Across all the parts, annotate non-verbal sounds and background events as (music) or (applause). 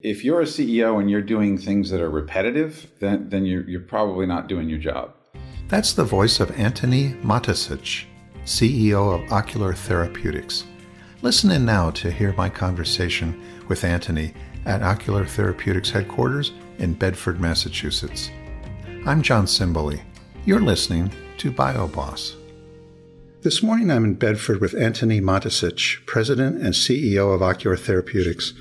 If you're a CEO and you're doing things that are repetitive, then, then you're, you're probably not doing your job. That's the voice of Antony Mattessich, CEO of Ocular Therapeutix. Listen in now to hear my conversation with Antony at Ocular Therapeutix headquarters in Bedford, Massachusetts. I'm John Simboli. You're listening to BioBoss. This morning I'm in Bedford with Antony Mattessich, President and CEO of Ocular Therapeutix.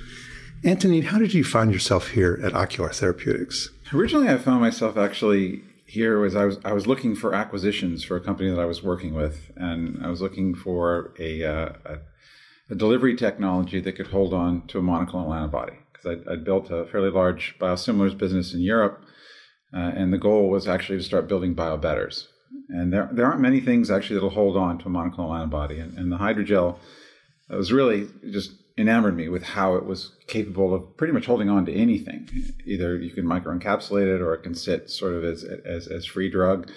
Antony, how did you find yourself here at Ocular Therapeutix? Originally, I found myself actually here was I was I was looking for acquisitions for a company that I was working with, and I was looking for a, uh, a, a delivery technology that could hold on to a monoclonal antibody because I'd, I'd, built a fairly large biosimilars business in Europe, uh, and the goal was actually to start building biobetters. And there there aren't many things actually that'll hold on to a monoclonal antibody, and, and the hydrogel was really just enamored me with how it was capable of pretty much holding on to anything. Either you can microencapsulate it, or it can sit sort of as as, as free drug,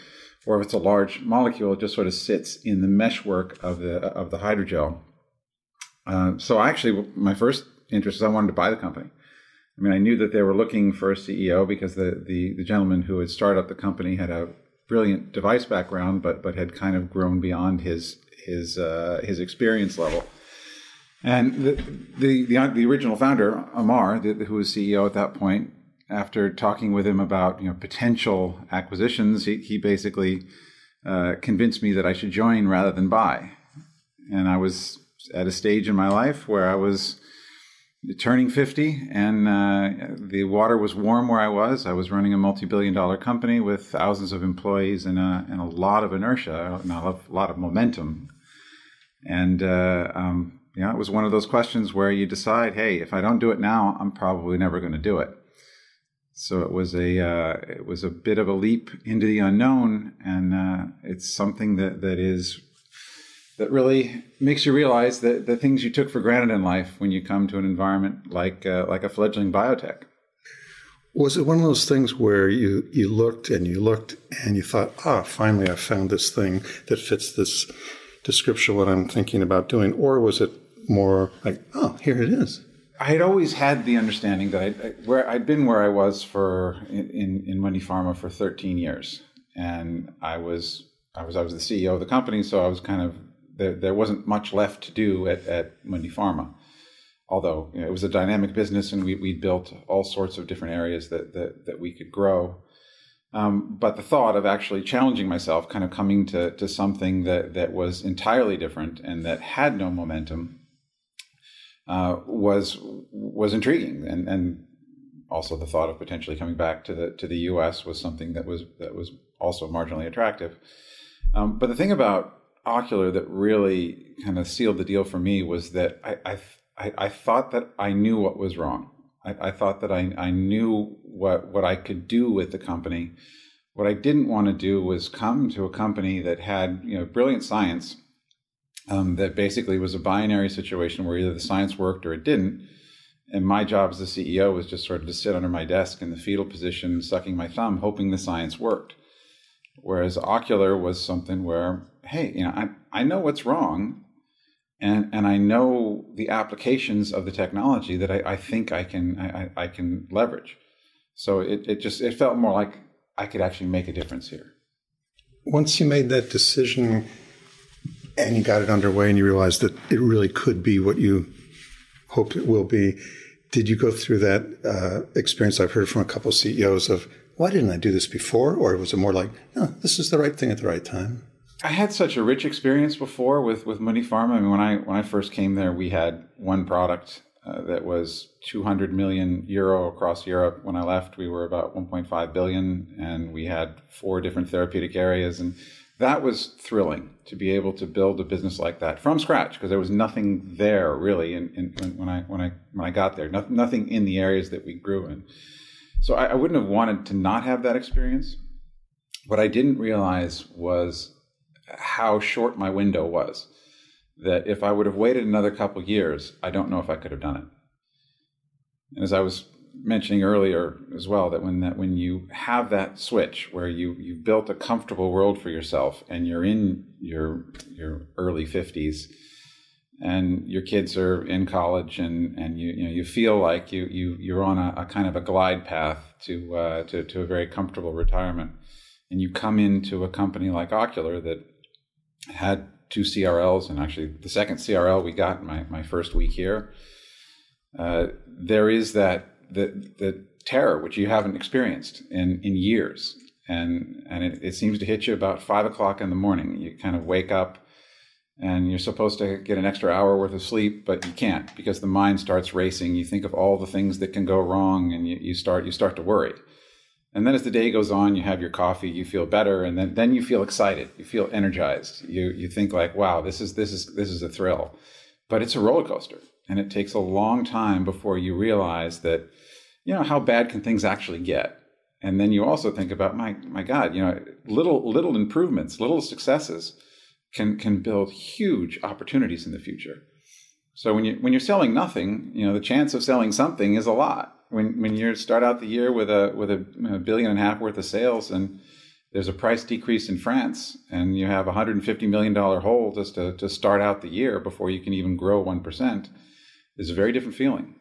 or if it's a large molecule, it just sort of sits in the meshwork of the of the hydrogel. Uh, so actually, my first interest is I wanted to buy the company. I mean, I knew that they were looking for a CEO because the the, the gentleman who had started up the company had a brilliant device background, but but had kind of grown beyond his his uh, his experience level. And the, the, the, the original founder, Amar, the, who was CEO at that point, after talking with him about you know potential acquisitions, he, he basically uh, convinced me that I should join rather than buy. And I was at a stage in my life where I was turning 50 and uh, the water was warm where I was. I was running a multi billion dollar company with thousands of employees and a, and a lot of inertia, and a lot of momentum. And uh, um, you know, it was one of those questions where you decide, hey, if I don't do it now, I'm probably never going to do it. So it was a uh, it was a bit of a leap into the unknown, and uh, it's something that that is that really makes you realize that the things you took for granted in life when you come to an environment like uh, like a fledgling biotech. Was it one of those things where you you looked and you looked and you thought, ah, finally I found this thing that fits this description of what I'm thinking about doing, or was it more like, oh, here it is. I had always had the understanding that I, where I'd been where I was for in, in Mundipharma for 13 years, and I was I was I was the CEO of the company, so I was kind of there. There wasn't much left to do at at Mundipharma, although you know, it was a dynamic business, and we we built all sorts of different areas that that that we could grow. Um, but the thought of actually challenging myself, kind of coming to to something that that was entirely different and that had no momentum, uh, was was intriguing, and and also the thought of potentially coming back to the to the U.S. was something that was that was also marginally attractive. Um, but the thing about Ocular that really kind of sealed the deal for me was that I I, I thought that I knew what was wrong. I, I thought that I, I knew what what I could do with the company. What I didn't want to do was come to a company that had you know brilliant science um, that basically was a binary situation where either the science worked or it didn't. And my job as the CEO was just sort of to sit under my desk in the fetal position, sucking my thumb, hoping the science worked. Whereas ocular was something where, hey, you know, I, I know what's wrong, and and I know the applications of the technology that I, I think I can I, I can leverage. So it, it just it felt more like I could actually make a difference here. Once you made that decision, and you got it underway and you realized that it really could be what you hoped it will be. Did you go through that uh, experience? I've heard from a couple of CEOs of, why didn't I do this before? Or was it more like, no, this is the right thing at the right time? I had such a rich experience before with, with Mundipharma. I mean, when I, when I first came there, we had one product uh, that was 200 million euro across Europe. When I left, we were about 1.5 billion, and we had four different therapeutic areas. And that was thrilling to be able to build a business like that from scratch because there was nothing there really in, in, when I when I when I got there, no, nothing in the areas that we grew in. So I, I wouldn't have wanted to not have that experience. What I didn't realize was how short my window was. That if I would have waited another couple years, I don't know if I could have done it. And as I was mentioning earlier as well that when that when you have that switch where you you've built a comfortable world for yourself and you're in your your early 50s and your kids are in college and, and you, you know you feel like you, you you're on a, a kind of a glide path to, uh, to to a very comfortable retirement and you come into a company like Ocular that had two CRLs and actually the second CRL we got my, my first week here uh, there is that the the terror which you haven't experienced in in years and and it, it seems to hit you about five o'clock in the morning you kind of wake up and you're supposed to get an extra hour worth of sleep, but you can't because the mind starts racing. You think of all the things that can go wrong, and you, you start you start to worry. And then as the day goes on, you have your coffee, you feel better, and then, then you feel excited, you feel energized. You you think like, wow, this is this is this is a thrill. But it's a roller coaster, and it takes a long time before you realize that, you know, how bad can things actually get? And then you also think about, my my God, you know, little little improvements, little successes can can build huge opportunities in the future. So when you when you're selling nothing, you know the chance of selling something is a lot. When when you start out the year with a with a, a billion and a half worth of sales and there's a price decrease in France and you have a 150 million dollar hole just to, to start out the year before you can even grow 1% is a very different feeling.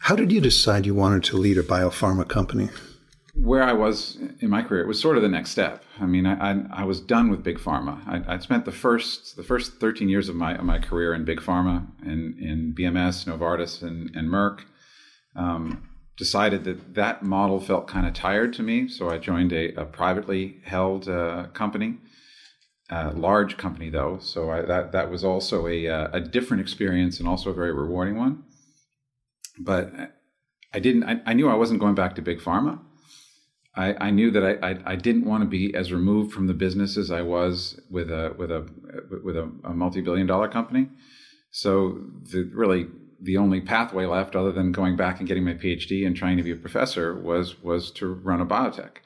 How did you decide you wanted to lead a biopharma company? where I was in my career, it was sort of the next step. I mean, I, I, I was done with big pharma. I, would spent the first the first 13 years of my of my career in big pharma, in in BMS, Novartis, and, and Merck. Um, decided that that model felt kind of tired to me, so I joined a, a privately held uh, company, a large company though. So I, that that was also a uh, a different experience and also a very rewarding one. But I didn't. I, I knew I wasn't going back to big pharma. I, I knew that I, I, I, didn't want to be as removed from the business as I was with a with a with a, a multi-billion dollar company. So the, really the only pathway left, other than going back and getting my PhD and trying to be a professor, was was to run a biotech.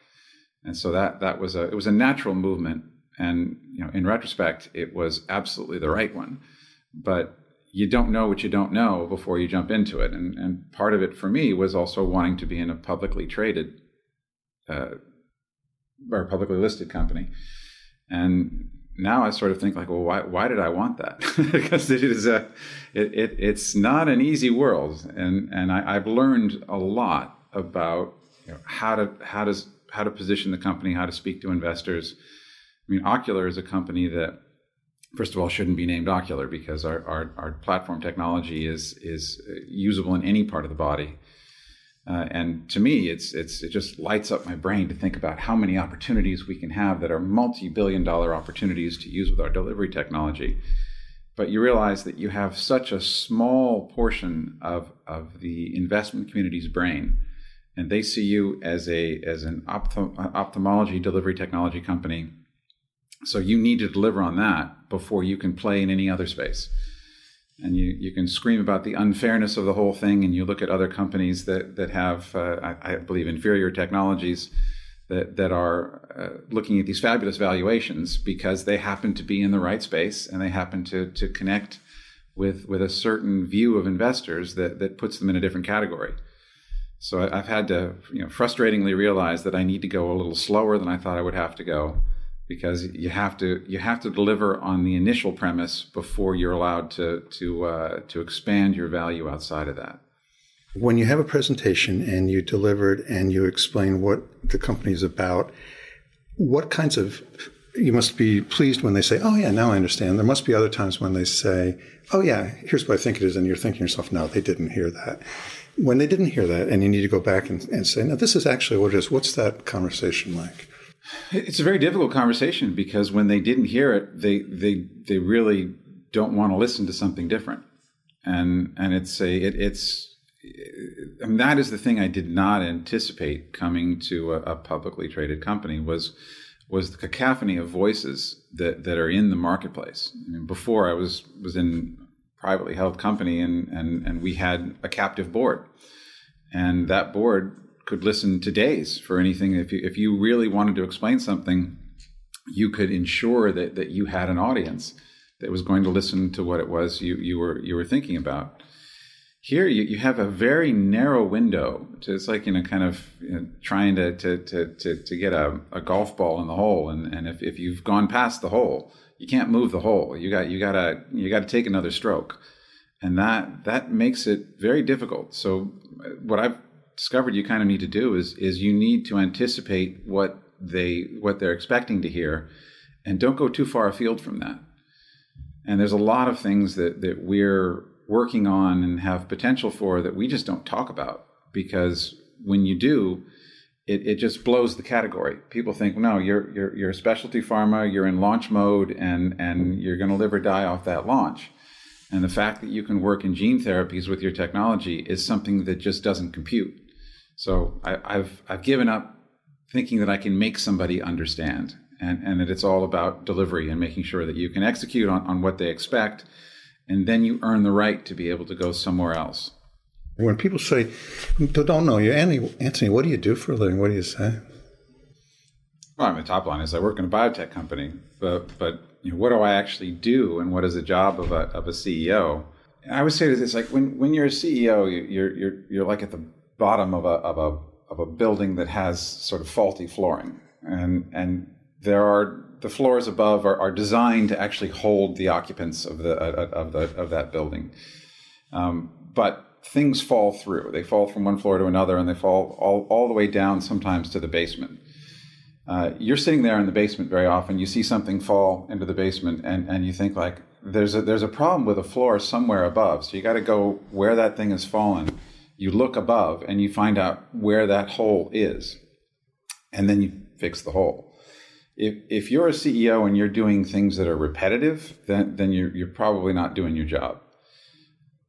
And so that that was a it was a natural movement, and you know in retrospect it was absolutely the right one. But you don't know what you don't know before you jump into it, and and part of it for me was also wanting to be in a publicly traded uh, or publicly listed company. And now I sort of think like, well, why, why did I want that? (laughs) because it is a, it, it, it's not an easy world. And, and I, have learned a lot about you know, how to, how does, how to position the company, how to speak to investors. I mean, Ocular is a company that, first of all, shouldn't be named Ocular because our, our, our platform technology is, is usable in any part of the body. Uh, and to me, it's it's it just lights up my brain to think about how many opportunities we can have that are multi-billion-dollar opportunities to use with our delivery technology. But you realize that you have such a small portion of of the investment community's brain, and they see you as a as an ophthalm- ophthalmology delivery technology company. So you need to deliver on that before you can play in any other space. And you, you can scream about the unfairness of the whole thing and you look at other companies that, that have uh, I, I, believe inferior technologies that, that are uh, looking at these fabulous valuations because they happen to be in the right space and they happen to, to connect with, with a certain view of investors that, that puts them in a different category. So i've had to you know frustratingly realize that i need to go a little slower than i thought i would have to go because you have to you have to deliver on the initial premise before you're allowed to to uh, to expand your value outside of that. When you have a presentation and you deliver it and you explain what the company is about, what kinds of you must be pleased when they say, "Oh yeah, now I understand." There must be other times when they say, "Oh yeah, here's what I think it is," and you're thinking yourself, "No, they didn't hear that." When they didn't hear that, and you need to go back and, and say, "No, this is actually what it is." What's that conversation like? It's a very difficult conversation because when they didn't hear it, they they they really don't want to listen to something different, and and it's a it, it's mean, that is the thing I did not anticipate coming to a, a, publicly traded company was was the cacophony of voices that, that are in the marketplace. I mean, before I was was in privately held company and, and and we had a captive board, and that board could listen to days for anything. If you, if you really wanted to explain something, you could ensure that, that you had an audience that was going to listen to what it was you, you were you were thinking about. Here you, you have a very narrow window. To, it's like you know, kind of you know, trying to, to, to, to, to get a, a golf ball in the hole, and, and if, if you've gone past the hole, You can't move the hole. You got you gotta you got to take another stroke, and that that makes it very difficult. So what I've discovered you kind of need to do is is you need to anticipate what they what they're expecting to hear, and don't go too far afield from that. And there's a lot of things that that we're working on and have potential for that we just don't talk about because when you do, it, it just blows the category. People think, no, you're you're you're a specialty pharma, you're in launch mode, and and you're going to live or die off that launch. And the fact that you can work in gene therapies with your technology is something that just doesn't compute. So I, I've I've given up thinking that I can make somebody understand, and and that it's all about delivery and making sure that you can execute on, on what they expect, and then you earn the right to be able to go somewhere else. When people say, don't know you, Anthony, Anthony, what do you do for a living? What do you say? Well, I mean, top line is I work in a biotech company, but but you know, what do I actually do, and what is the job of a of a CEO? I would say that it's like when when you're a CEO, you're you're you're like at the bottom of a of a of a building that has sort of faulty flooring, and and there are the floors above are, are designed to actually hold the occupants of the of the of that building, um, but things fall through. They fall from one floor to another, and they fall all, all the way down sometimes to the basement. Uh, you're sitting there in the basement very often. You see something fall into the basement, and, and you think like there's a there's a problem with a floor somewhere above. So you got to go where that thing has fallen. You look above, and you find out where that hole is, and then you fix the hole. If if you're a CEO and you're doing things that are repetitive, then then you're you're probably not doing your job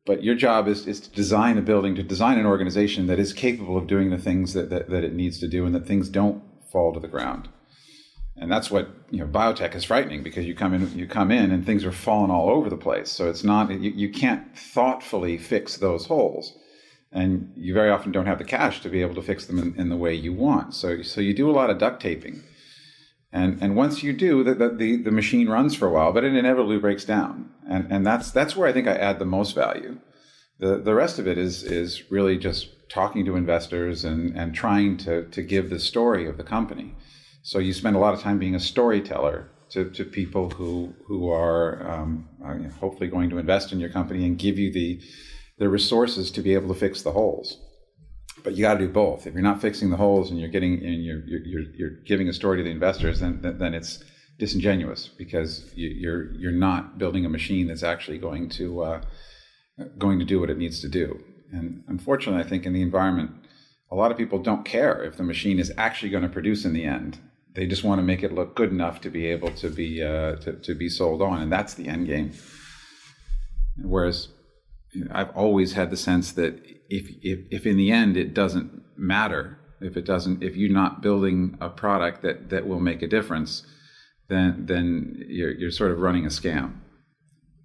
but your job is, is to design a building, to design an organization that is capable of doing the things that, that, that it needs to do and that things don't fall to the ground. And that's what you know. Biotech is frightening because you come in, you come in, and things are falling all over the place. So it's not you, you can't thoughtfully fix those holes, and you very often don't have the cash to be able to fix them in, in the way you want. So so you do a lot of duct taping, and and once you do, the, the the machine runs for a while, but it inevitably breaks down, and and that's that's where I think I add the most value. The the rest of it is is really just talking to investors and and trying to to give the story of the company. So you spend a lot of time being a storyteller to, to people who who are um, hopefully going to invest in your company and give you the the resources to be able to fix the holes but you got to do both. If you're not fixing the holes and you're getting and you're you're you're giving a story to the investors, then then it's disingenuous because you're you're not building a machine that's actually going to uh, going to do what it needs to do. And unfortunately, I think in the environment, a lot of people don't care if the machine is actually going to produce in the end. They just want to make it look good enough to be able to be uh, to, to be sold on, and that's the end game. Whereas I've always had the sense that if, if, if in the end it doesn't matter, if it doesn't, if you're not building a product that, that will make a difference, then, then you're, you're sort of running a scam.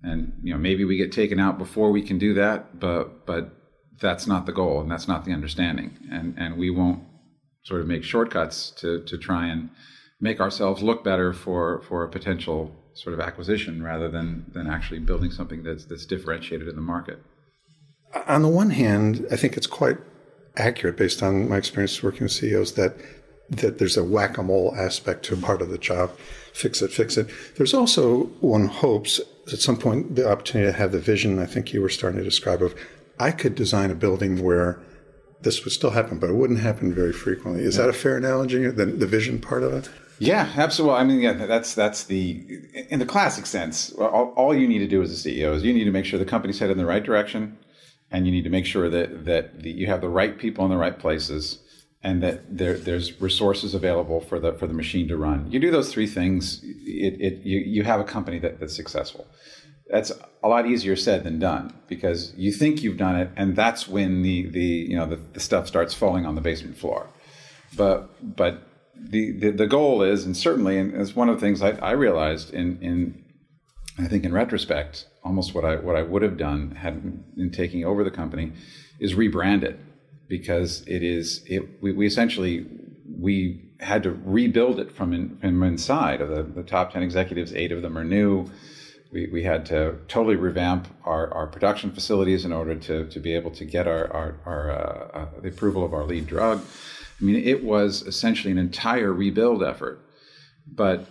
And, you know, maybe we get taken out before we can do that, but, but that's not the goal and that's not the understanding. And, and we won't sort of make shortcuts to, to try and make ourselves look better for, for a potential sort of acquisition rather than than actually building something that's that's differentiated in the market. On the one hand, I think it's quite accurate based on my experience working with CEOs that that there's a whack-a-mole aspect to part of the job. Fix it, fix it. There's also one hopes at some point the opportunity to have the vision I think you were starting to describe of I could design a building where this would still happen, but it wouldn't happen very frequently. Is yeah. that a fair analogy? The, the vision part of it? Yeah, absolutely. I mean, yeah, that's that's the in the classic sense. All, all, you need to do as a CEO is you need to make sure the company's headed in the right direction, and you need to make sure that that the, you have the right people in the right places, and that there, there's resources available for the for the machine to run. You do those three things, it, it you, you have a company that, that's successful. That's a lot easier said than done because you think you've done it, and that's when the the you know the, the stuff starts falling on the basement floor. But but the, the, the goal is, and certainly, and it's one of the things I, I realized in, in I think in retrospect, almost what I what I would have done had in taking over the company is rebrand it. Because it is it we, we essentially we had to rebuild it from in, from inside of the, the top 10 executives eight of them are new. We, we had to totally revamp our, our production facilities in order to, to be able to get our, our, our uh, uh, the approval of our lead drug I mean, it was essentially an entire rebuild effort. But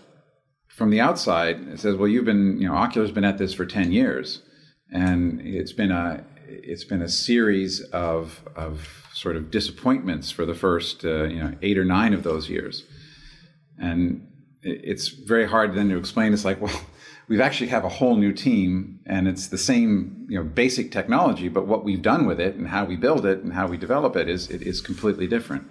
from the outside, it says, "Well, you've been, you know, Ocular's been at this for ten years, and it's been a it's been a series of of sort of disappointments for the first, uh, you know, eight or nine of those years, and it's very hard then to explain. It's like, (laughs) well, we've actually have a whole new team, and it's the same, you know, basic technology, but what we've done with it and how we build it and how we develop it is it is completely different."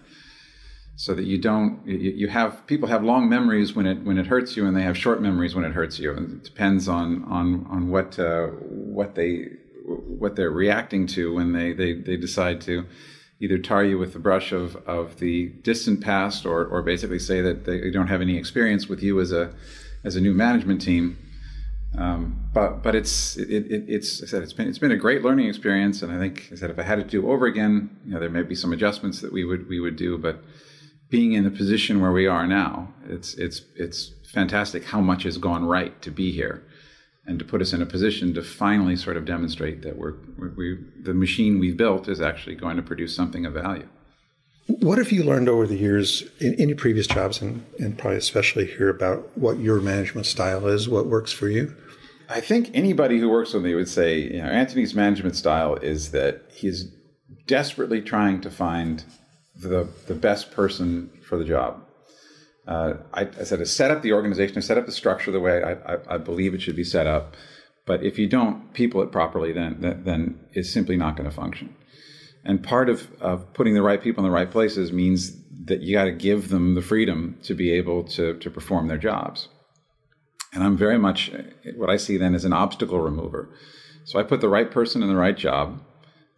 So that you don't you, have people have long memories when it when it hurts you and they have short memories when it hurts you and it depends on on on what uh, what they what they're reacting to when they, they they decide to either tar you with the brush of of the distant past or or basically say that they don't have any experience with you as a as a new management team. Um, but but it's it, it, it's I said it's been it's been a great learning experience and I think I said if I had to do over again you know there may be some adjustments that we would we would do but being in the position where we are now, it's it's it's fantastic how much has gone right to be here, and to put us in a position to finally sort of demonstrate that we're we the machine we've built is actually going to produce something of value. What have you learned over the years in any previous jobs, and, and probably especially here, about what your management style is, what works for you? I think anybody who works with me would say, you know, Anthony's management style is that he's desperately trying to find the, the best person for the job. Uh, I, I, said to set up the organization, to set up the structure the way I, I, I, believe it should be set up. But if you don't people it properly, then then it's simply not going to function. And part of, of putting the right people in the right places means that you got to give them the freedom to be able to, to perform their jobs. And I'm very much what I see then as an obstacle remover. So I put the right person in the right job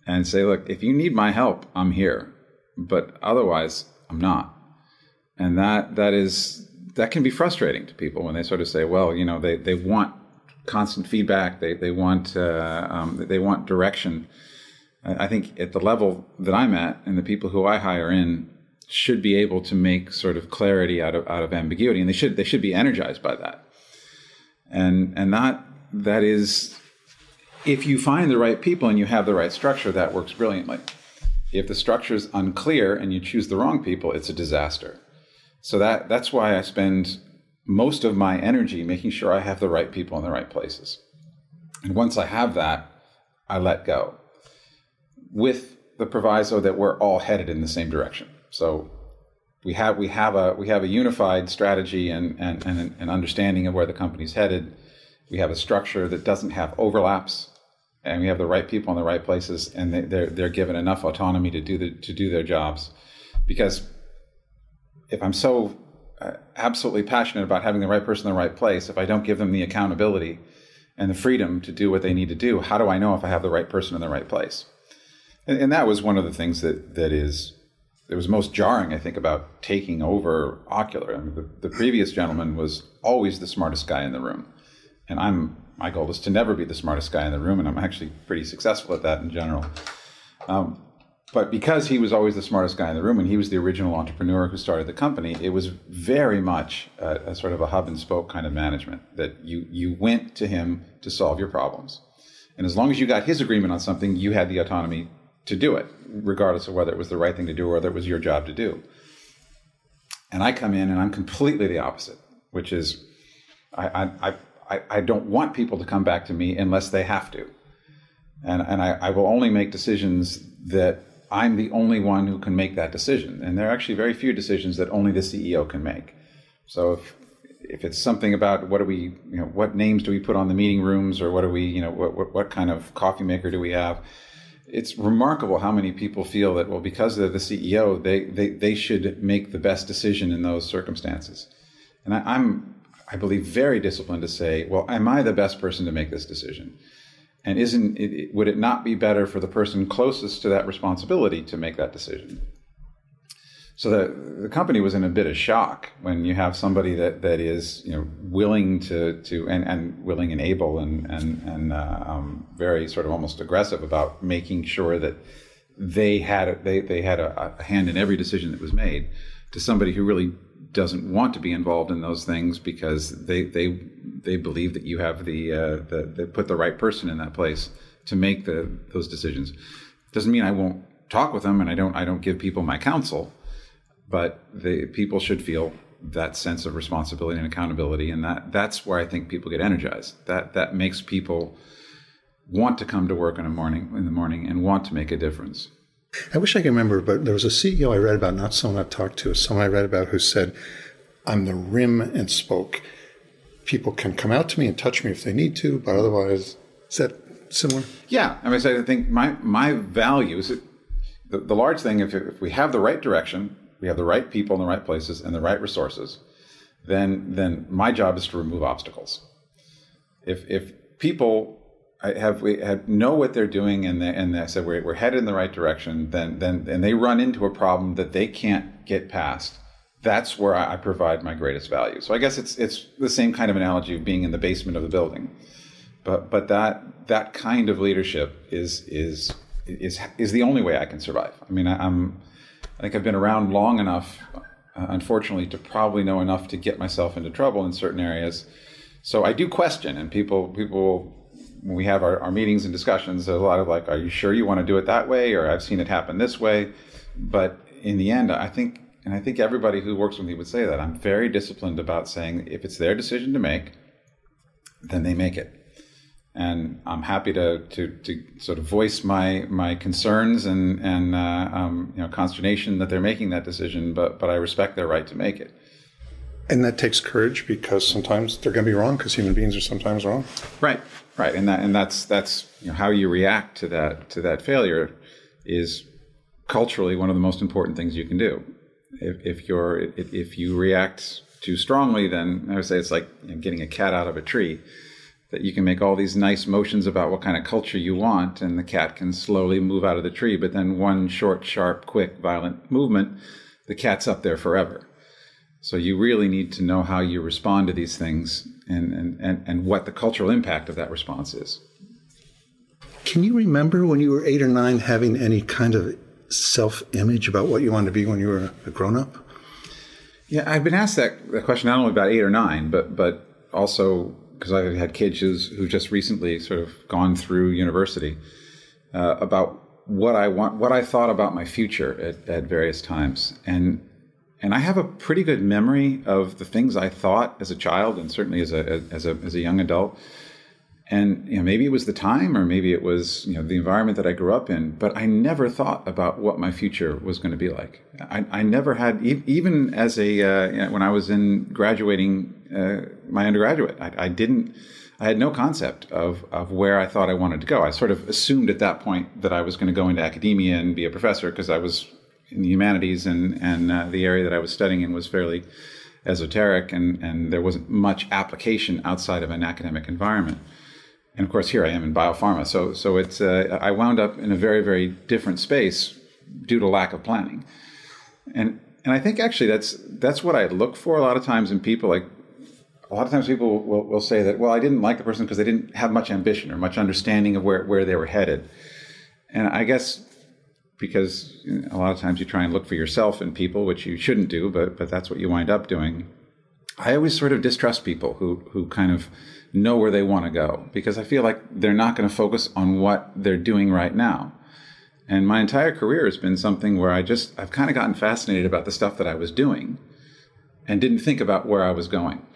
and say, look, if you need my help, I'm here but otherwise I'm not. And that that is that can be frustrating to people when they sort of say, well, you know, they, they want constant feedback, they they want uh, um, they want direction. I think at the level that I'm at, and the people who I hire in should be able to make sort of clarity out of out of ambiguity, and they should they should be energized by that. And and that that is, if you find the right people and you have the right structure, that works brilliantly. If the structure is unclear and you choose the wrong people, it's a disaster. So that that's why I spend most of my energy making sure I have the right people in the right places. And once I have that, I let go. With the proviso that we're all headed in the same direction. So we have we have a we have a unified strategy and and, and an understanding of where the company's headed. We have a structure that doesn't have overlaps and we have the right people in the right places, and they, they're they're given enough autonomy to do the to do their jobs. Because if I'm so uh, absolutely passionate about having the right person in the right place, if I don't give them the accountability and the freedom to do what they need to do, how do I know if I have the right person in the right place? And, and that was one of the things that that is it was most jarring, I think, about taking over Ocular. I mean, the, the previous gentleman was always the smartest guy in the room, and I'm my goal is to never be the smartest guy in the room, and I'm actually pretty successful at that in general. Um, but because he was always the smartest guy in the room, and he was the original entrepreneur who started the company, it was very much a, a sort of a hub and spoke kind of management that you you went to him to solve your problems, and as long as you got his agreement on something, you had the autonomy to do it, regardless of whether it was the right thing to do or whether it was your job to do. And I come in and I'm completely the opposite, which is I, I, I, I don't want people to come back to me unless they have to. And, and I, I will only make decisions that I'm the only one who can make that decision. And there are actually very few decisions that only the CEO can make. So if if it's something about what do we you know what names do we put on the meeting rooms or what do we you know what what, what kind of coffee maker do we have it's remarkable how many people feel that well because they're the ceo they they, they should make the best decision in those circumstances and I, i'm I believe, very disciplined to say, well, am I the best person to make this decision? And isn't it, would it not be better for the person closest to that responsibility to make that decision? So the, the company was in a bit of shock when you have somebody that, that is you know willing to to and, and willing and able and and and uh, um, very sort of almost aggressive about making sure that they had they they had a, a hand in every decision that was made to somebody who really doesn't want to be involved in those things because they they they believe that you have the uh, the they put the right person in that place to make the those decisions. Doesn't mean I won't talk with them and I don't I don't give people my counsel, but the people should feel that sense of responsibility and accountability, and that that's where I think people get energized. That that makes people want to come to work in a morning in the morning and want to make a difference. I wish I could remember, but there was a CEO I read about, not someone I've talked to, someone I read about who said, "I'm the rim and spoke. People can come out to me and touch me if they need to, but otherwise, is that similar?" Yeah, I mean, so I think my my values. The, the large thing, if, if we have the right direction, we have the right people in the right places and the right resources, then then my job is to remove obstacles. If if people have we have know what they're doing and they, and they said we're, we're headed in the right direction, then then and they run into a problem that they can't get past. That's where I, I provide my greatest value. So I guess it's it's the same kind of analogy of being in the basement of the building, but but that that kind of leadership is is is is the only way I can survive. I mean, I, am I think I've been around long enough, uh, unfortunately, to probably know enough to get myself into trouble in certain areas. So I do question, and people people when we have our, our meetings and discussions, there's a lot of like, are you sure you want to do it that way? Or I've seen it happen this way. But in the end, I think, and I think everybody who works with me would say that I'm very disciplined about saying if it's their decision to make, then they make it. And I'm happy to, to, to sort of voice my, my concerns and, and uh, um, you know, consternation that they're making that decision, but, but I respect their right to make it. And that takes courage because sometimes they're going to be wrong because human beings are sometimes wrong. Right. Right, and that and that's that's you know, how you react to that to that failure is culturally one of the most important things you can do. If, if you're if, you react too strongly, then I would say it's like you know, getting a cat out of a tree. That you can make all these nice motions about what kind of culture you want, and the cat can slowly move out of the tree. But then one short, sharp, quick, violent movement, the cat's up there forever. So you really need to know how you respond to these things and, and, and, and what the cultural impact of that response is. Can you remember when you were eight or nine having any kind of self image about what you wanted to be when you were a grown up? Yeah, I've been asked that, that question not only about eight or nine, but but also because I've had kids who's, who've just recently sort of gone through university uh, about what I want, what I thought about my future at, at various times, and and I have a pretty good memory of the things I thought as a child, and certainly as a as a as a young adult. And you know, maybe it was the time, or maybe it was you know the environment that I grew up in. But I never thought about what my future was going to be like. I, I never had, even as a uh, you know, when I was in graduating uh, my undergraduate, I, I didn't. I had no concept of, of where I thought I wanted to go. I sort of assumed at that point that I was going to go into academia and be a professor because I was in the humanities, and and uh, the area that I was studying in was fairly esoteric, and and there wasn't much application outside of an academic environment. And of course, here I am in biopharma, so so it's uh, I wound up in a very very different space due to lack of planning, and and I think actually that's that's what I look for a lot of times in people like a lot of times people will, will say that well i didn't like the person because they didn't have much ambition or much understanding of where, where they were headed. And i guess because a lot of times you try and look for yourself in people, which you shouldn't do, but but that's what you wind up doing. I always sort of distrust people who who kind of know where they want to go because I feel like they're not going to focus on what they're doing right now. And my entire career has been something where I just I've kind of gotten fascinated about the stuff that I was doing and didn't think about where I was going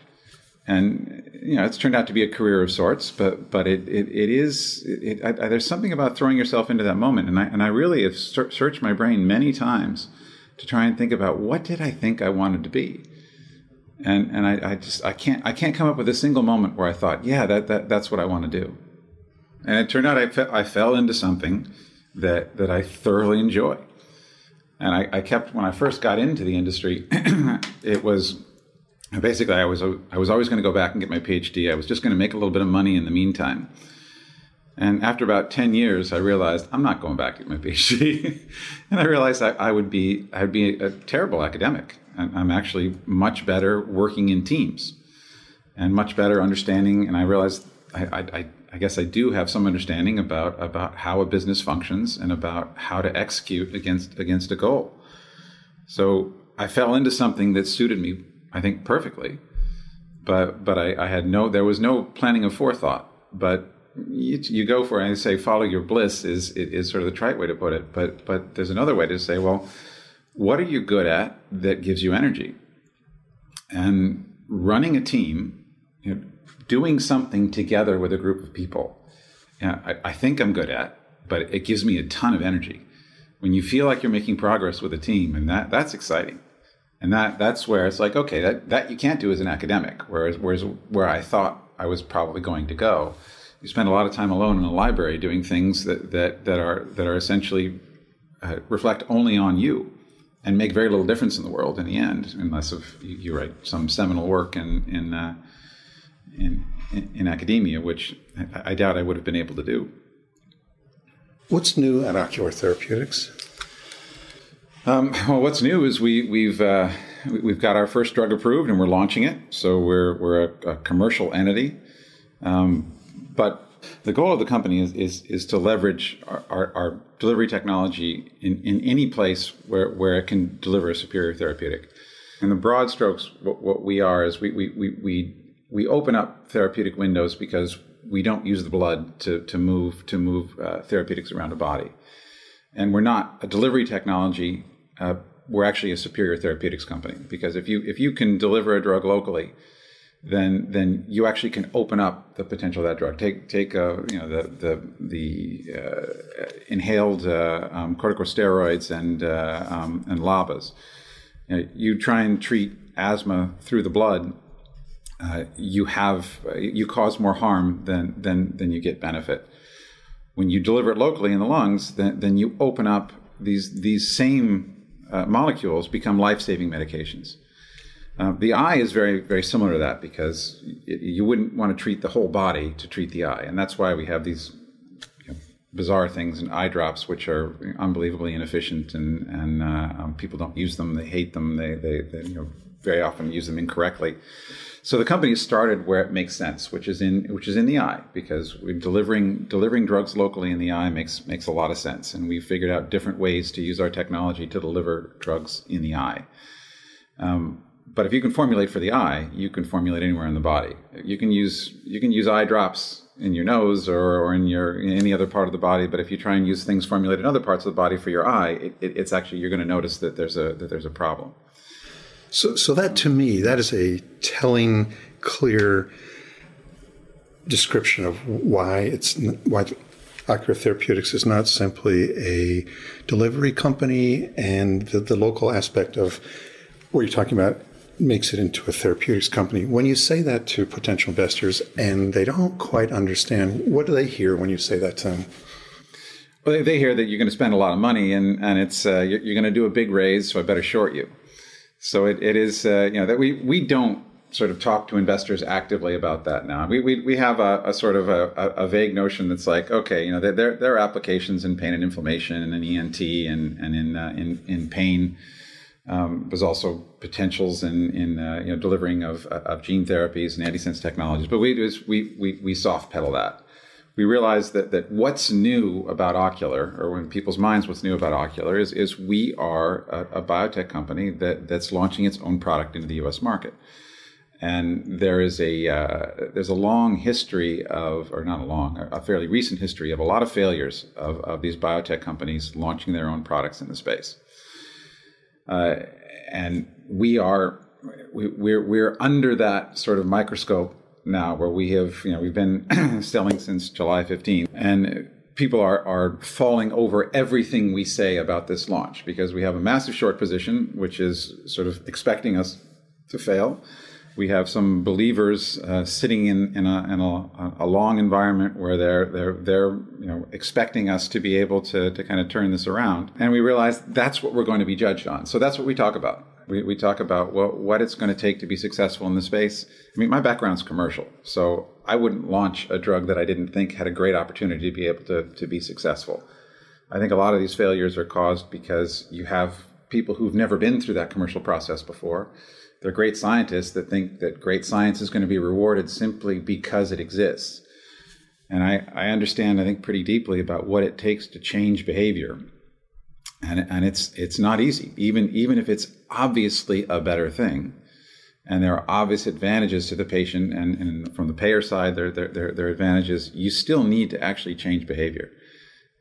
and you know it's turned out to be a career of sorts but but it it, it is it, I, there's something about throwing yourself into that moment. And I and I really have searched my brain many times to try and think about what did I think I wanted to be? And and I, I just I can't I can't come up with a single moment where I thought yeah that, that that's what I want to do. And it turned out I, fe- I fell into something that that I thoroughly enjoy. And I, I kept when I first got into the industry (clears throat) it was basically I was I was always going to go back and get my PhD. I was just going to make a little bit of money in the meantime. And after about ten years, I realized I'm not going back to get my PhD, (laughs) and I realized I, I would be I would be a terrible academic. I'm actually much better working in teams, and much better understanding. And I realized I, I, I guess I do have some understanding about about how a business functions and about how to execute against against a goal. So I fell into something that suited me I think perfectly. But but I, I had no there was no planning of forethought. But you, you go for it and say follow your bliss is is sort of the trite way to put it. But but there's another way to say well, what are you good at that gives you energy? and running a team, you know, doing something together with a group of people. You know, I, I think I'm good at, but it gives me a ton of energy when you feel like you're making progress with a team, and that that's exciting. And that that's where it's like, okay, that, that you can't do as an academic, whereas whereas where I thought I was probably going to go. You spend a lot of time alone in a library doing things that that, that are that are essentially uh, reflect only on you and make very little difference in the world in the end, unless if you, you write some seminal work in in, uh, in, in academia, which I, I doubt I would have been able to do. What's new at Ocular Therapeutix? Um, (laughs) well, what's new is we, we've uh, we've got our first drug approved and we're launching it. So we're we're a, a commercial entity, um, but the goal of the company is is, is to leverage our, our, our, delivery technology in, in any place where, where it can deliver a superior therapeutic. In the broad strokes, what, what we are is we, we, we, we, we open up therapeutic windows because we don't use the blood to, to move to move uh, therapeutics around a body, and we're not a delivery technology. Uh, we're actually a superior therapeutics company because if you if you can deliver a drug locally, then then you actually can open up the potential of that drug. Take take uh, you know the the the uh, inhaled uh, um, corticosteroids and uh, um, and LABAs. You, know, you, try and treat asthma through the blood. Uh, you have you cause more harm than than than you get benefit. When you deliver it locally in the lungs, then then you open up these these same uh, molecules become life saving medications. Uh, the eye is very, very similar to that because it, you wouldn't want to treat the whole body to treat the eye, and that's why we have these you know, bizarre things and eye drops, which are unbelievably inefficient, and and uh, um, people don't use them. They hate them. They, they, they, you know very often use them incorrectly. So the company started where it makes sense, which is in which is in the eye, because delivering delivering drugs locally in the eye makes makes a lot of sense, and we figured out different ways to use our technology to deliver drugs in the eye. Um, but if you can formulate for the eye, you can formulate anywhere in the body. You can use you can use eye drops in your nose or, or in your in any other part of the body. But if you try and use things formulated in other parts of the body for your eye, it, it, it's actually you're going to notice that there's a that there's a problem. So, so that to me, that is a telling, clear description of why it's why Ocular Therapeutix is not simply a delivery company, and the, the local aspect of what you're talking about makes it into a therapeutics company. When you say that to potential investors and they don't quite understand, what do they hear when you say that to them? Well, they hear that you're going to spend a lot of money and, and it's uh, you're, you're, going to do a big raise, so I better short you. So it, it is, uh, you know, that we, we don't sort of talk to investors actively about that now. We, we, we have a, a sort of a, a, vague notion that's like, okay, you know, there, there are applications in pain and inflammation and in ENT and, and in, uh, in, in pain. Um, there's also potentials in, in uh, you know, delivering of, of gene therapies and antisense technologies. But we, we, we, we soft pedal that we realize that, that what's new about Ocular, or in people's minds, what's new about Ocular is, is we are a, a biotech company that, that's launching its own product into the U.S. market. And there is a uh, there's a long history of, or not a long, a fairly recent history of a lot of failures of, of these biotech companies launching their own products in the space. Uh, and we are we, we're we're under that sort of microscope now where we have, you know, we've been (clears throat) selling since July 15th and people are, are falling over everything we say about this launch because we have a massive short position, which is sort of expecting us to fail. We have some believers uh, sitting in, in, a, in a, a, long environment where they're, they're, they're you know, expecting us to be able to, to kind of turn this around. And we realize that's what we're going to be judged on. So that's what we talk about. We, we talk about what, what it's going to take to be successful in the space. I mean, my background's commercial, so I wouldn't launch a drug that I didn't think had a great opportunity to be able to, to be successful. I think a lot of these failures are caused because you have people who've never been through that commercial process before. They're great scientists that think that great science is going to be rewarded simply because it exists. And I, I understand, I think, pretty deeply about what it takes to change behavior and and it's it's not easy even even if it's obviously a better thing. And there are obvious advantages to the patient and, and from the payer side there, there, there, there are advantages. You still need to actually change behavior.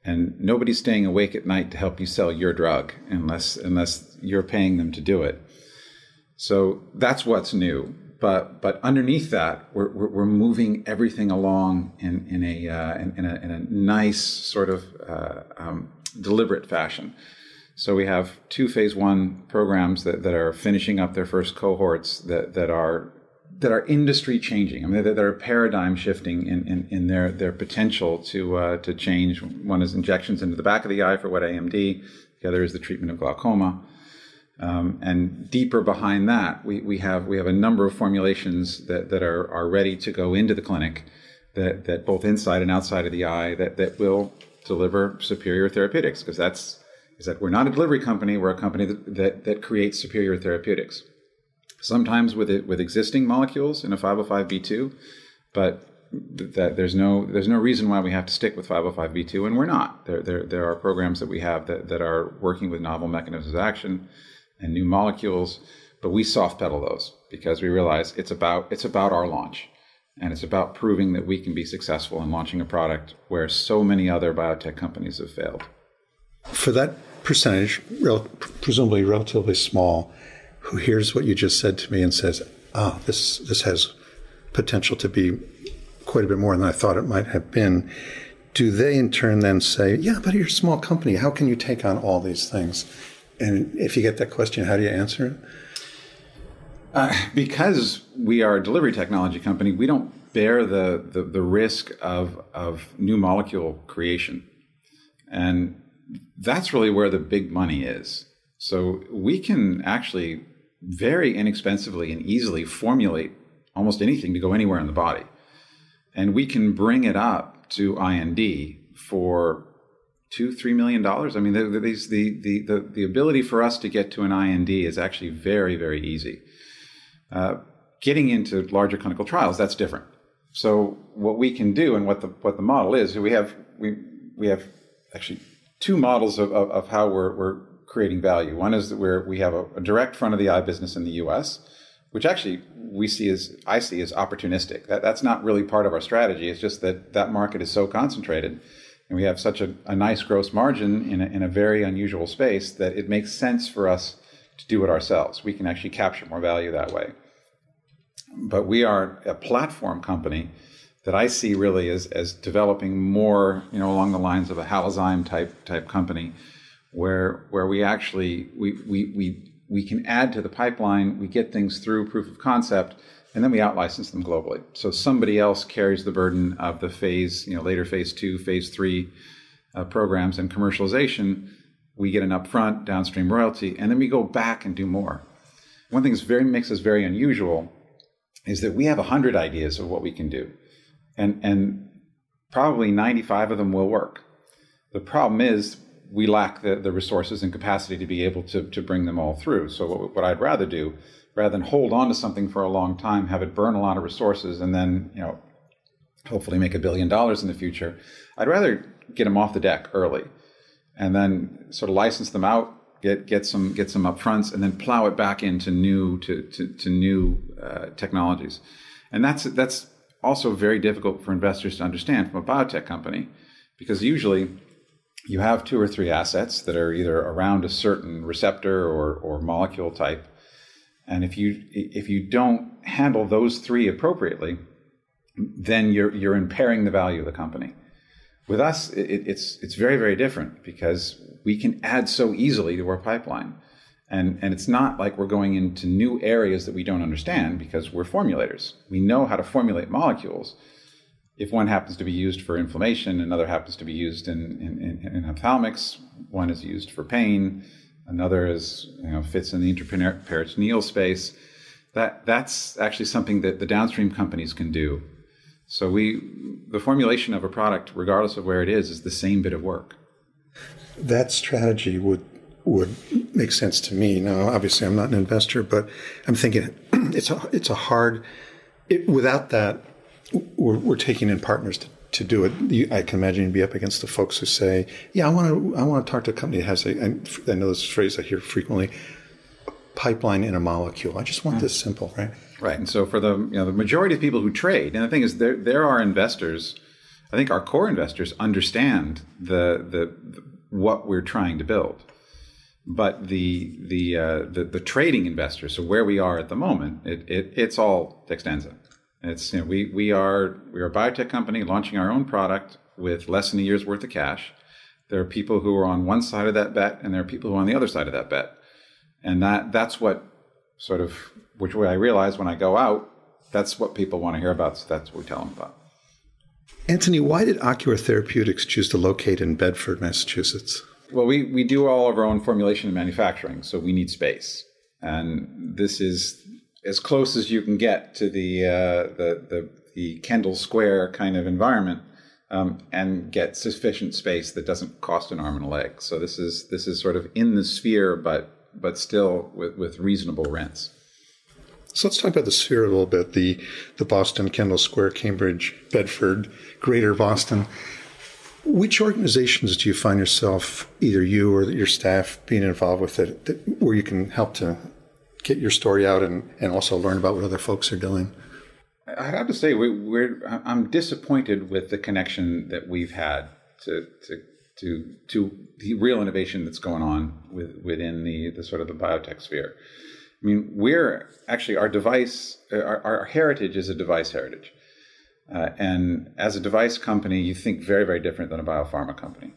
And nobody's staying awake at night to help you sell your drug unless unless you're paying them to do it. So that's what's new. But but underneath that, we're, we're, moving everything along in in a, uh, in, in, a in a nice sort of uh, um, deliberate fashion. So we have two phase one programs that, that are finishing up their first cohorts that, that are that are industry changing. I mean, that are paradigm shifting in, in, in, their, their potential to uh, to change. One is injections into the back of the eye for wet AMD. The other is the treatment of glaucoma. Um, and deeper behind that, we, we have we have a number of formulations that, that are, are ready to go into the clinic that, that both inside and outside of the eye that, that will deliver superior therapeutics because that's is that we're not a delivery company we're a company that, that, that creates superior therapeutics. Sometimes with it, with existing molecules in a 505b2 but that there's no there's no reason why we have to stick with 505b2 and we're not. There there, there are programs that we have that, that are working with novel mechanisms of action and new molecules but we soft pedal those because we realize it's about it's about our launch and it's about proving that we can be successful in launching a product where so many other biotech companies have failed. For that percentage, presumably relatively small, who hears what you just said to me and says, "Ah, this this has potential to be quite a bit more than I thought it might have been." Do they in turn then say, "Yeah, but you're a small company. How can you take on all these things?" And if you get that question, how do you answer it? Uh, because we are a delivery technology company, we don't bear the, the, the risk of, of new molecule creation. And that's really where the big money is. So we can actually very inexpensively and easily formulate almost anything to go anywhere in the body. And we can bring it up to IND for two, three million dollars. I mean, the, the, the, the, the ability for us to get to an IND is actually very, very easy. Uh, getting into larger clinical trials, that's different. So what we can do and what the what the model is, we have we we have actually two models of, of, of how we're, we're creating value. One is that we're, we have a, a, direct front of the eye business in the U.S., which actually we see as I see as opportunistic. That, that's not really part of our strategy. It's just that that market is so concentrated, and we have such a, a nice gross margin in a, in a very unusual space that it makes sense for us to do it ourselves. We can actually capture more value that way but we are a platform company that I see really as, as developing more, you know, along the lines of a Halozyme type type company, where where we actually we we we we can add to the pipeline, we get things through proof of concept, and then we outlicense them globally. So somebody else carries the burden of the phase, you know, later phase two, phase three uh, programs and commercialization. We get an upfront downstream royalty, and then we go back and do more. One thing that very makes us very unusual is that we have 100 ideas of what we can do. And, and probably 95 of them will work. The problem is we lack the, the resources and capacity to be able to, to bring them all through. So, what, what I'd rather do, rather than hold on to something for a long time, have it burn a lot of resources, and then, you know, hopefully make a billion dollars in the future, I'd rather get them off the deck early and then sort of license them out get get some get some upfronts, and then plow it back into new to to, to new uh, technologies, and that's that's also very difficult for investors to understand from a biotech company, because usually you have two or three assets that are either around a certain receptor or or molecule type, and if you if you don't handle those three appropriately, then you're you're impairing the value of the company. With us, it, it's it's very very different because we can add so easily to our pipeline, and and it's not like we're going into new areas that we don't understand because we're formulators. We know how to formulate molecules. If one happens to be used for inflammation, another happens to be used in in, in, in ophthalmics. One is used for pain. Another is you know fits in the intraperitoneal space. That that's actually something that the downstream companies can do so we, the formulation of a product, regardless of where it is, is the same bit of work. That strategy would would make sense to me. Now, obviously, I'm not an investor, but I'm thinking (clears throat) it's a it's a hard. It, without that, we're, we're taking in partners to, to do it. I can imagine you'd be up against the folks who say, "Yeah, I want to I want to talk to a company that has a." I know this phrase I hear frequently, pipeline in a molecule. I just want mm. this simple, right? Right. And so for the you know the majority of people who trade, and the thing is there there are investors, I think our core investors understand the the, the what we're trying to build. but the the, uh, the the trading investors, so where we are at the moment, it, it it's all Dextenza. It's you know, we we are we are a biotech company launching our own product with less than a year's worth of cash. There are people who are on one side of that bet, and there are people who are on the other side of that bet, and that that's what sort of which way I realize when I go out, that's what people want to hear about. So that's what we tell them about. Antony, why did Ocular Therapeutix choose to locate in Bedford, Massachusetts? Well, we, we do all of our own formulation and manufacturing, so we need space. And this is as close as you can get to the, uh, the, the, the, Kendall Square kind of environment um, and get sufficient space that doesn't cost an arm and a leg. So this is, this is sort of in the sphere, but, but still with, with reasonable rents. So let's talk about the sphere a little bit the, the Boston, Kendall Square, Cambridge, Bedford, Greater Boston. Which organizations do you find yourself, either you or your staff, being involved with it, that, where you can help to get your story out and, and also learn about what other folks are doing? I have to say, we, I'm disappointed with the connection that we've had to, to, to, to the real innovation that's going on with, within the, the sort of the biotech sphere. I mean, we're actually our device, our, our heritage is a device heritage. Uh, and as a device company, you think very, very different than a biopharma company.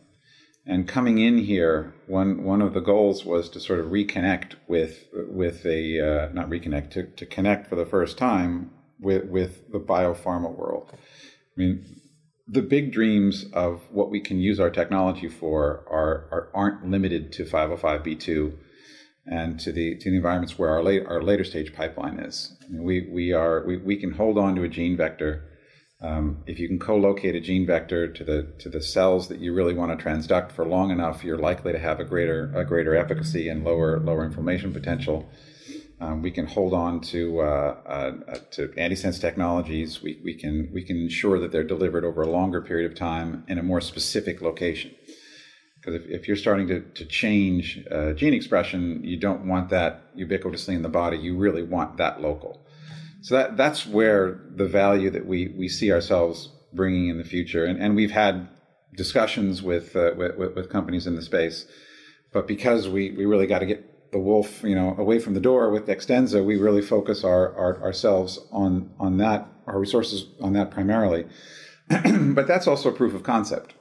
And coming in here, one one of the goals was to sort of reconnect with with a uh, not reconnect to, to connect for the first time with with the biopharma world. I mean, the big dreams of what we can use our technology for are, are aren't limited to 505b2 and to the to the environments where our late, our later stage pipeline is. We we are we, we can hold on to a gene vector um, if you can co-locate a gene vector to the to the cells that you really want to transduct for long enough, you're likely to have a greater a greater efficacy and lower lower inflammation potential. Um, we can hold on to uh, uh, to antisense technologies. We, we can we can ensure that they're delivered over a longer period of time in a more specific location. Because if, if you're starting to, to change uh, gene expression, you don't want that ubiquitously in the body. You really want that local. So that that's where the value that we we see ourselves bringing in the future, and and we've had discussions with uh, with, with companies in the space, but because we we really got to get the wolf you know away from the door with Dextenza, we really focus our, our ourselves on on that our resources on that primarily. (clears throat) but that's also proof of concept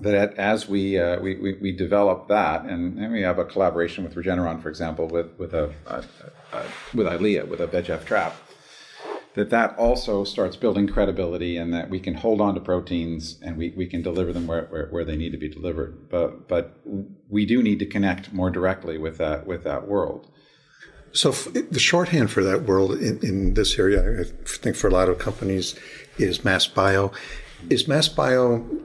that as we, uh, we, we, we develop that, and, and, we have a collaboration with Regeneron, for example, with with a, a, a with Eylea, with a VEGF trap, that that also starts building credibility, and that we can hold on to proteins and we, we can deliver them where, where, where they need to be delivered. But but we do need to connect more directly with that with that world. So the shorthand for that world in, in this area, I think for a lot of companies, is MassBio. Is MassBio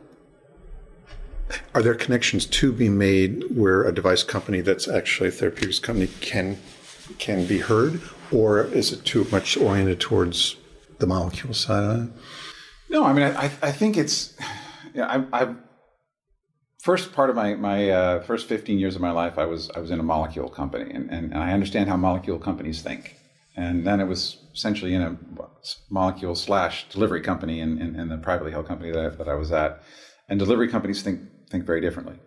are there connections to be made where a device company that's actually a therapeutics company can can be heard, or is it too much oriented towards the molecule side? of it? No, I mean, I, I think it's. Yeah, I, I first part of my my uh, first fifteen years of my life, I was I was in a molecule company, and, and I understand how molecule companies think. And then it was essentially in a molecule slash delivery company in, in, in the privately held company that, I, that I was at. And delivery companies think think very differently.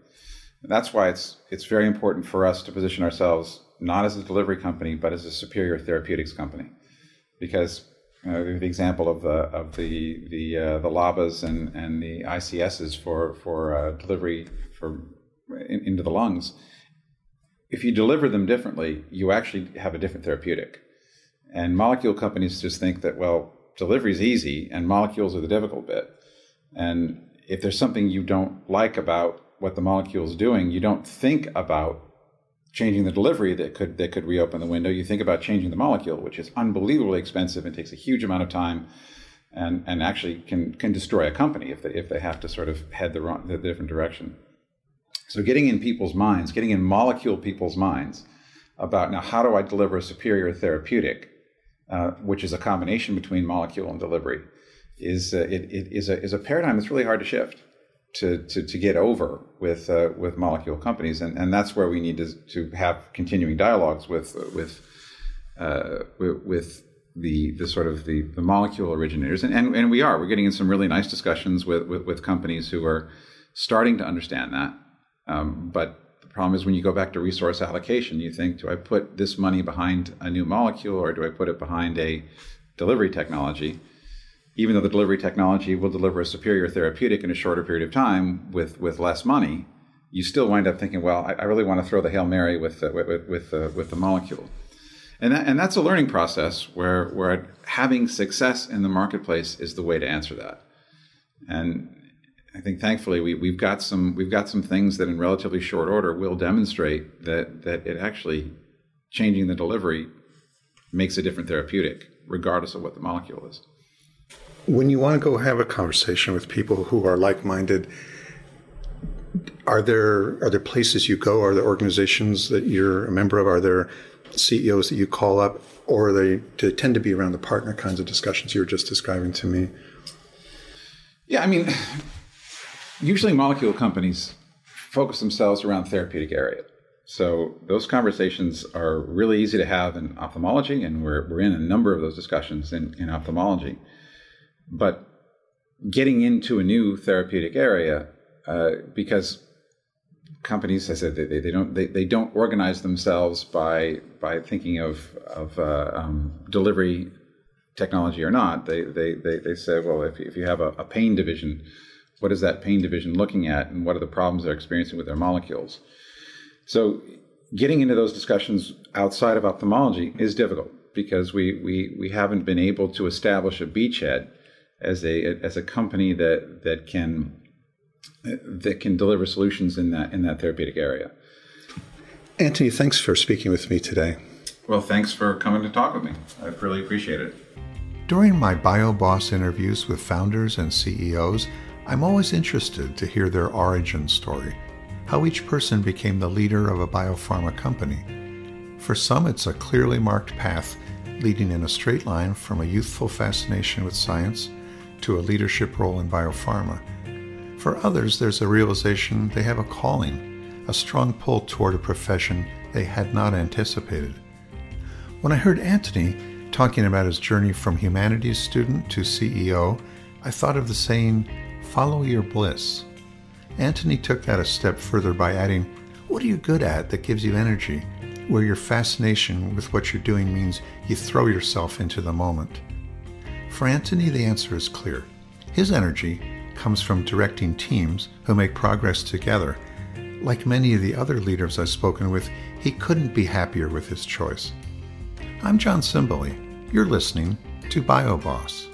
And that's why it's it's very important for us to position ourselves not as a delivery company, but as a superior therapeutics company, because uh, the example of the of the the uh, the LABAs and and the ICSs for for uh, delivery for in, into the lungs. If you deliver them differently, you actually have a different therapeutic. And molecule companies just think that well, delivery is easy and molecules are the difficult bit. And if there's something you don't like about what the molecule is doing, you don't think about changing the delivery that could that could reopen the window. You think about changing the molecule, which is unbelievably expensive and takes a huge amount of time, and and actually can can destroy a company if they if they have to sort of head the wrong the different direction. So getting in people's minds, getting in molecule people's minds about now how do I deliver a superior therapeutic, uh, which is a combination between molecule and delivery is uh, it, it is a is a paradigm that's really hard to shift to to, to get over with uh, with molecule companies, and, and that's where we need to to have continuing dialogues with with uh, with, the the sort of the, the molecule originators, and, and and we are. We're getting in some really nice discussions with with, with companies who are starting to understand that, um, but The problem is when you go back to resource allocation, you think, do I put this money behind a new molecule or do I put it behind a delivery technology? Even though the delivery technology will deliver a superior therapeutic in a shorter period of time with, with less money, you still wind up thinking, well, I, I really want to throw the Hail Mary with, uh, with, with, uh, with the molecule. And, that, and that's a learning process where, where having success in the marketplace is the way to answer that. And I think thankfully we, we've got some we've got some things that in relatively short order will demonstrate that that it actually changing the delivery makes a different therapeutic, regardless of what the molecule is. When you want to go have a conversation with people who are like-minded, are there are there places you go? Are there organizations that you're a member of? Are there CEOs that you call up, or they, they tend to be around the partner kinds of discussions you were just describing to me? Yeah, I mean, usually molecule companies focus themselves around therapeutic area. So those conversations are really easy to have in ophthalmology, and we're, we're in a number of those discussions in, in ophthalmology. But getting into a new therapeutic area, uh, because companies, I said, they, they don't they, they don't organize themselves by by thinking of of uh, um, delivery technology or not. They they they, they say, well, if, if you have a, a pain division, what is that pain division looking at and what are the problems they're experiencing with their molecules so getting into those discussions outside of ophthalmology is difficult because we, we, we haven't been able to establish a beachhead as a as a company that that can that can deliver solutions in that in that therapeutic area. Antony, thanks for speaking with me today. Well, thanks for coming to talk with me. I really appreciate it. During my BioBoss interviews with founders and CEOs, I'm always interested to hear their origin story, how each person became the leader of a biopharma company. For some, it's a clearly marked path leading in a straight line from a youthful fascination with science to a leadership role in biopharma. For others, there's a realization they have a calling, a strong pull toward a profession they had not anticipated. When I heard Antony talking about his journey from humanities student to CEO, I thought of the saying, Follow your bliss. Antony took that a step further by adding, What are you good at that gives you energy? Where your fascination with what you're doing means you throw yourself into the moment. For Antony, the answer is clear. His energy comes from directing teams who make progress together. Like many of the other leaders I've spoken with, he couldn't be happier with his choice. I'm John Simboli. You're listening to BioBoss.